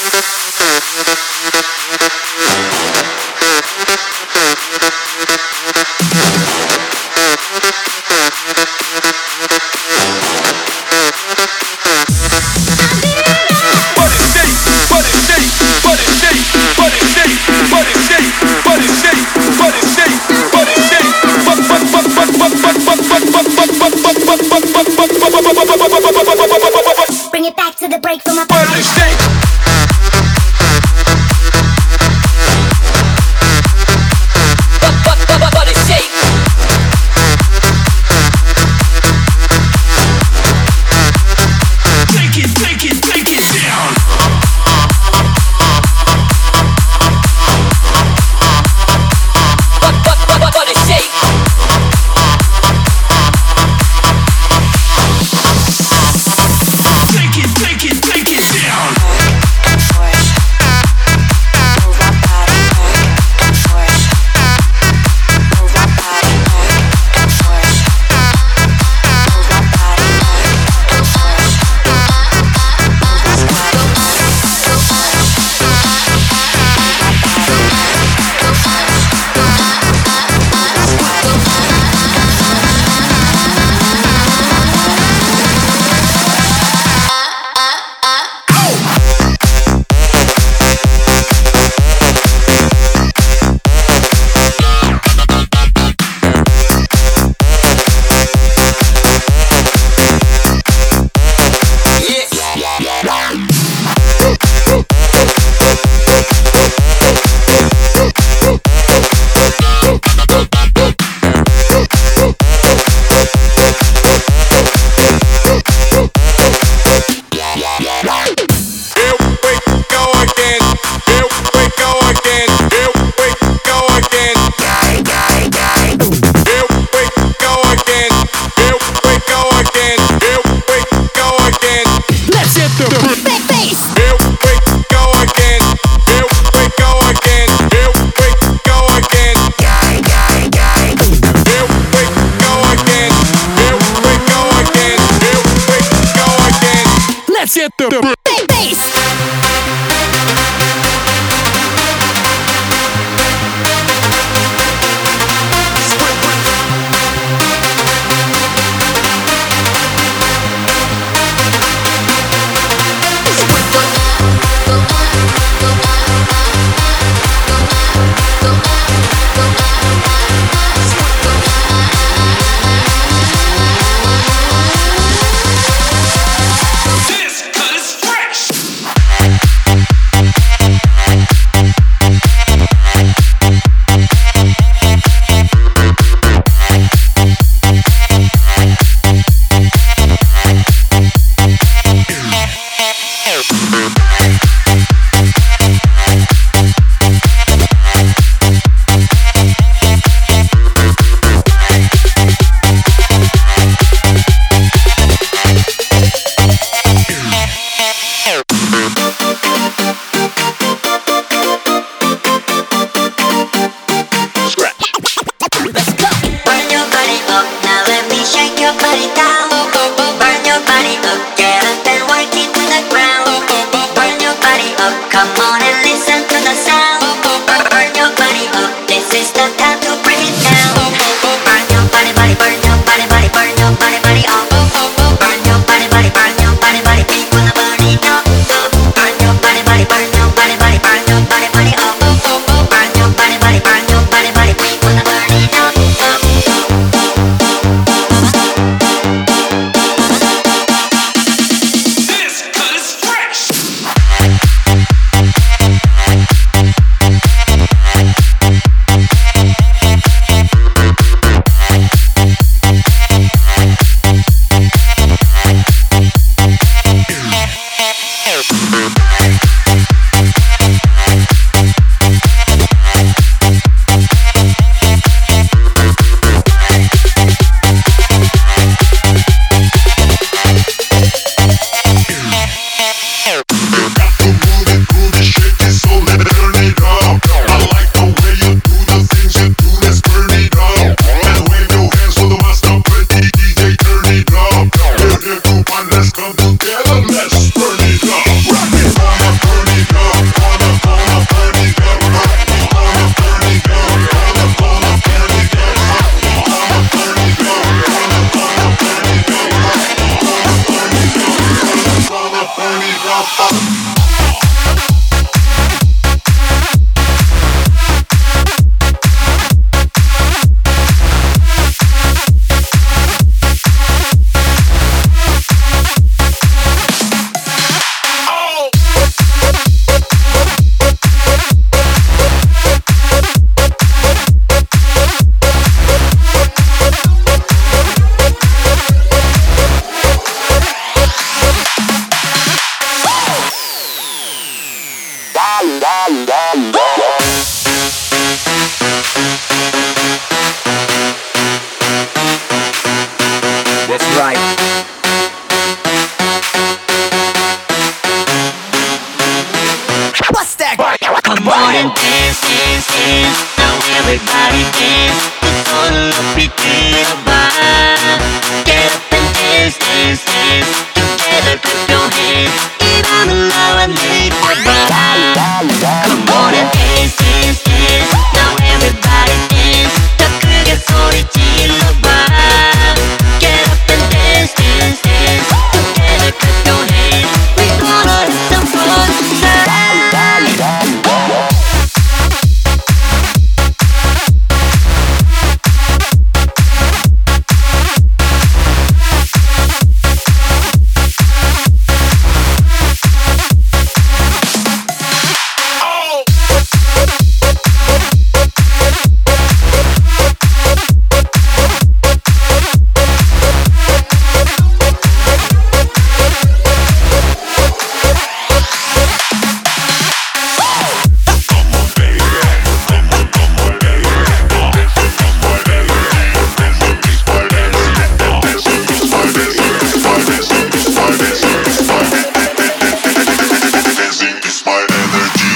Thank you. the dance, dance, dance. Now everybody dance. It's gonna look pretty. Get up and dance, dance, dance. Together, clap your hands. Get on the low and lead the ball. energy.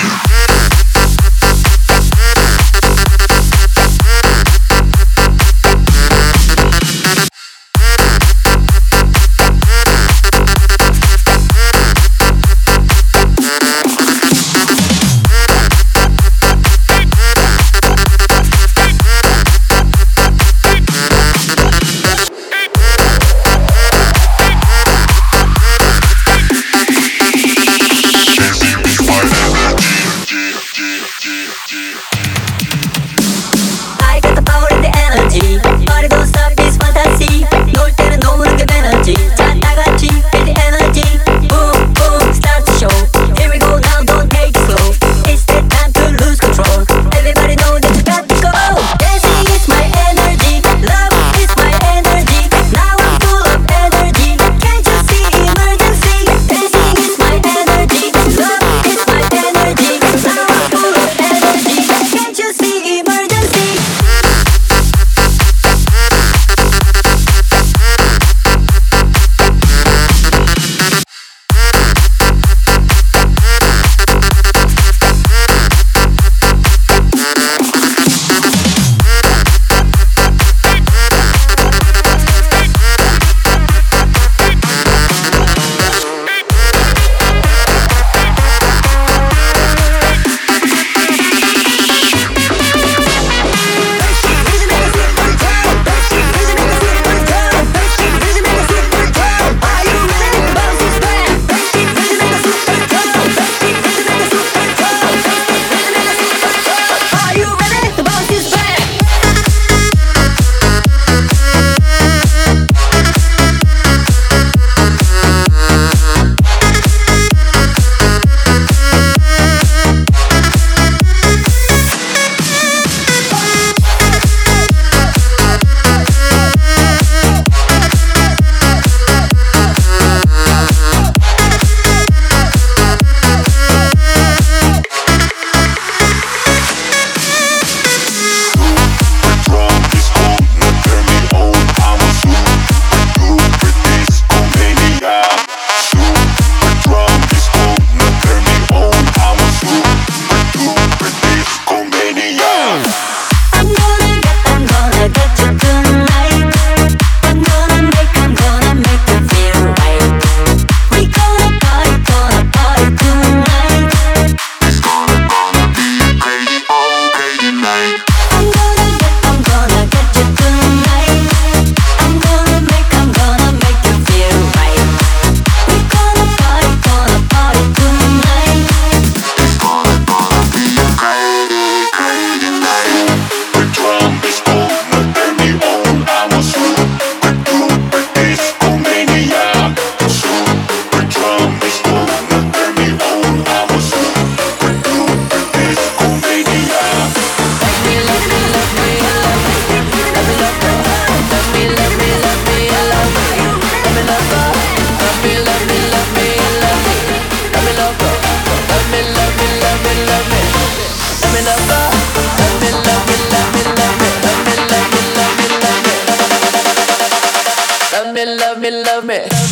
me, love me. Love me.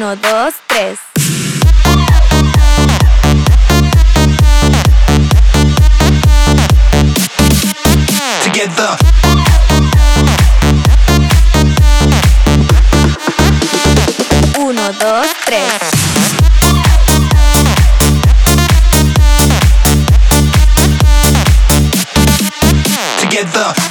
Uno, dos, tres. Together. Uno, dos, tres. together.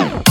Yeah.